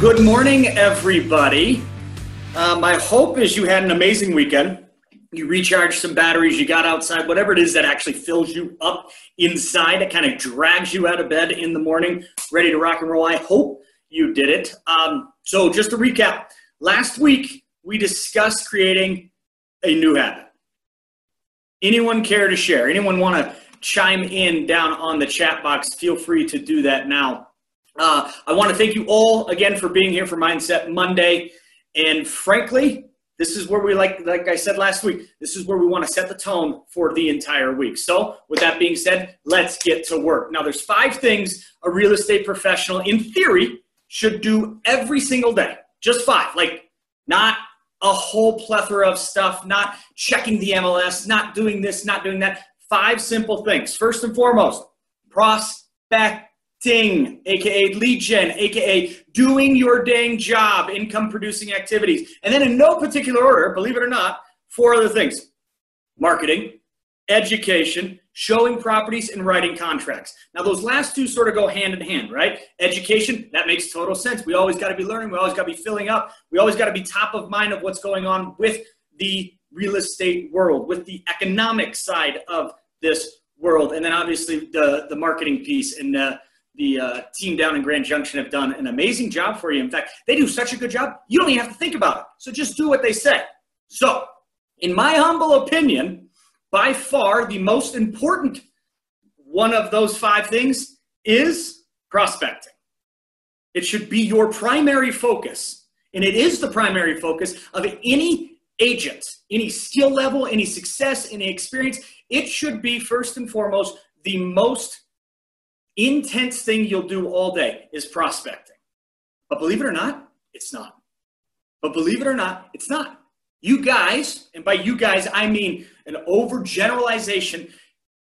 Good morning, everybody. Uh, my hope is you had an amazing weekend. You recharged some batteries, you got outside, whatever it is that actually fills you up inside, it kind of drags you out of bed in the morning, ready to rock and roll. I hope you did it. Um, so, just to recap, last week we discussed creating a new habit. Anyone care to share? Anyone want to chime in down on the chat box? Feel free to do that now. Uh, I want to thank you all again for being here for Mindset Monday. And frankly, this is where we like like I said last week, this is where we want to set the tone for the entire week. So, with that being said, let's get to work. Now there's five things a real estate professional in theory should do every single day. Just five. Like not a whole plethora of stuff, not checking the MLS, not doing this, not doing that. Five simple things. First and foremost, prospect ting, aka lead gen, aka doing your dang job, income producing activities. And then, in no particular order, believe it or not, four other things marketing, education, showing properties, and writing contracts. Now, those last two sort of go hand in hand, right? Education, that makes total sense. We always got to be learning, we always got to be filling up, we always got to be top of mind of what's going on with the real estate world, with the economic side of this world. And then obviously the, the marketing piece and uh, the uh, team down in Grand Junction have done an amazing job for you. In fact, they do such a good job, you don't even have to think about it. So just do what they say. So, in my humble opinion, by far the most important one of those five things is prospecting. It should be your primary focus, and it is the primary focus of any agent, any skill level, any success, any experience. It should be first and foremost the most intense thing you'll do all day is prospecting. But believe it or not, it's not. But believe it or not, it's not. You guys, and by you guys, I mean an overgeneralization,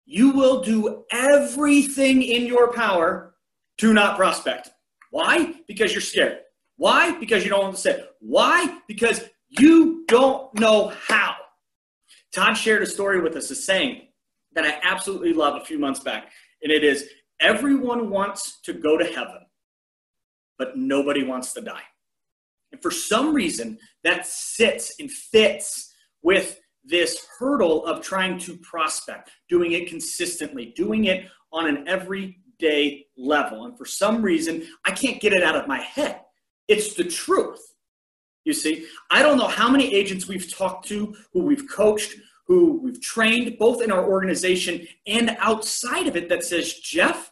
you will do everything in your power to not prospect. Why? Because you're scared. Why? Because you don't want to say. Why? Because you don't know how. Todd shared a story with us, a saying that I absolutely love a few months back, and it is Everyone wants to go to heaven, but nobody wants to die. And for some reason, that sits and fits with this hurdle of trying to prospect, doing it consistently, doing it on an everyday level. And for some reason, I can't get it out of my head. It's the truth. You see, I don't know how many agents we've talked to, who we've coached, who we've trained, both in our organization and outside of it, that says, Jeff,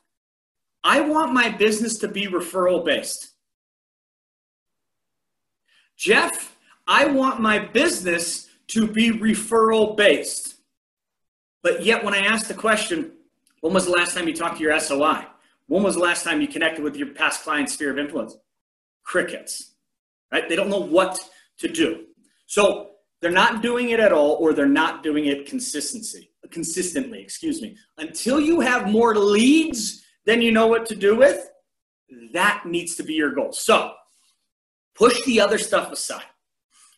I want my business to be referral based. Jeff, I want my business to be referral based. But yet, when I ask the question, when was the last time you talked to your SOI? When was the last time you connected with your past client sphere of influence? Crickets, right? They don't know what to do. So they're not doing it at all, or they're not doing it consistency, consistently, excuse me. Until you have more leads then you know what to do with. That needs to be your goal. So push the other stuff aside.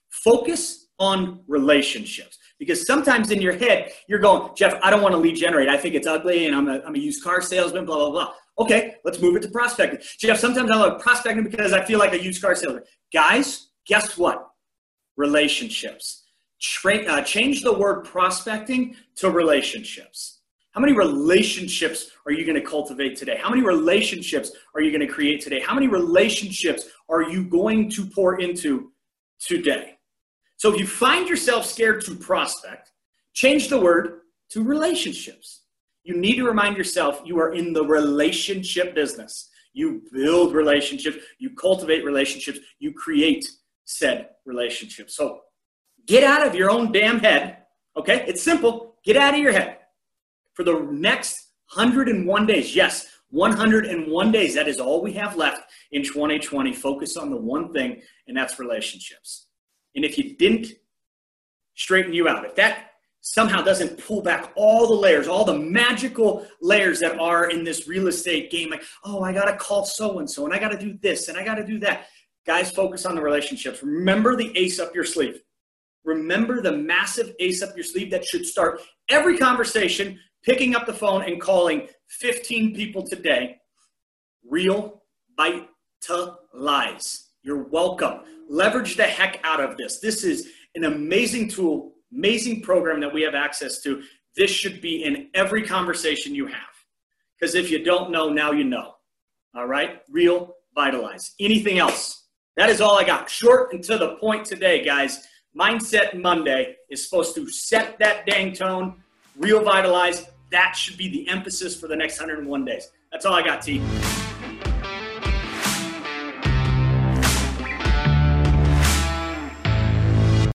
Focus on relationships. Because sometimes in your head, you're going, Jeff, I don't want to lead generate. I think it's ugly and I'm a, I'm a used car salesman, blah, blah, blah. Okay, let's move it to prospecting. Jeff, sometimes I love prospecting because I feel like a used car salesman. Guys, guess what? Relationships. Tra- uh, change the word prospecting to relationships. How many relationships are you going to cultivate today? How many relationships are you going to create today? How many relationships are you going to pour into today? So if you find yourself scared to prospect, change the word to relationships. You need to remind yourself you are in the relationship business. You build relationships, you cultivate relationships, you create said relationships. So get out of your own damn head. Okay? It's simple. Get out of your head for the next 101 days. Yes, 101 days. That is all we have left in 2020. Focus on the one thing, and that's relationships. And if you didn't straighten you out, if that somehow doesn't pull back all the layers, all the magical layers that are in this real estate game, like, oh, I got to call so and so, and I got to do this, and I got to do that. Guys, focus on the relationships. Remember the ace up your sleeve. Remember the massive ace up your sleeve that should start every conversation picking up the phone and calling 15 people today, real bite to lies. You're welcome. Leverage the heck out of this. This is an amazing tool, amazing program that we have access to. This should be in every conversation you have. Because if you don't know, now you know. All right? Real, vitalize. Anything else? That is all I got. Short and to the point today, guys. Mindset Monday is supposed to set that dang tone, RealVitalize. That should be the emphasis for the next 101 days. That's all I got, T.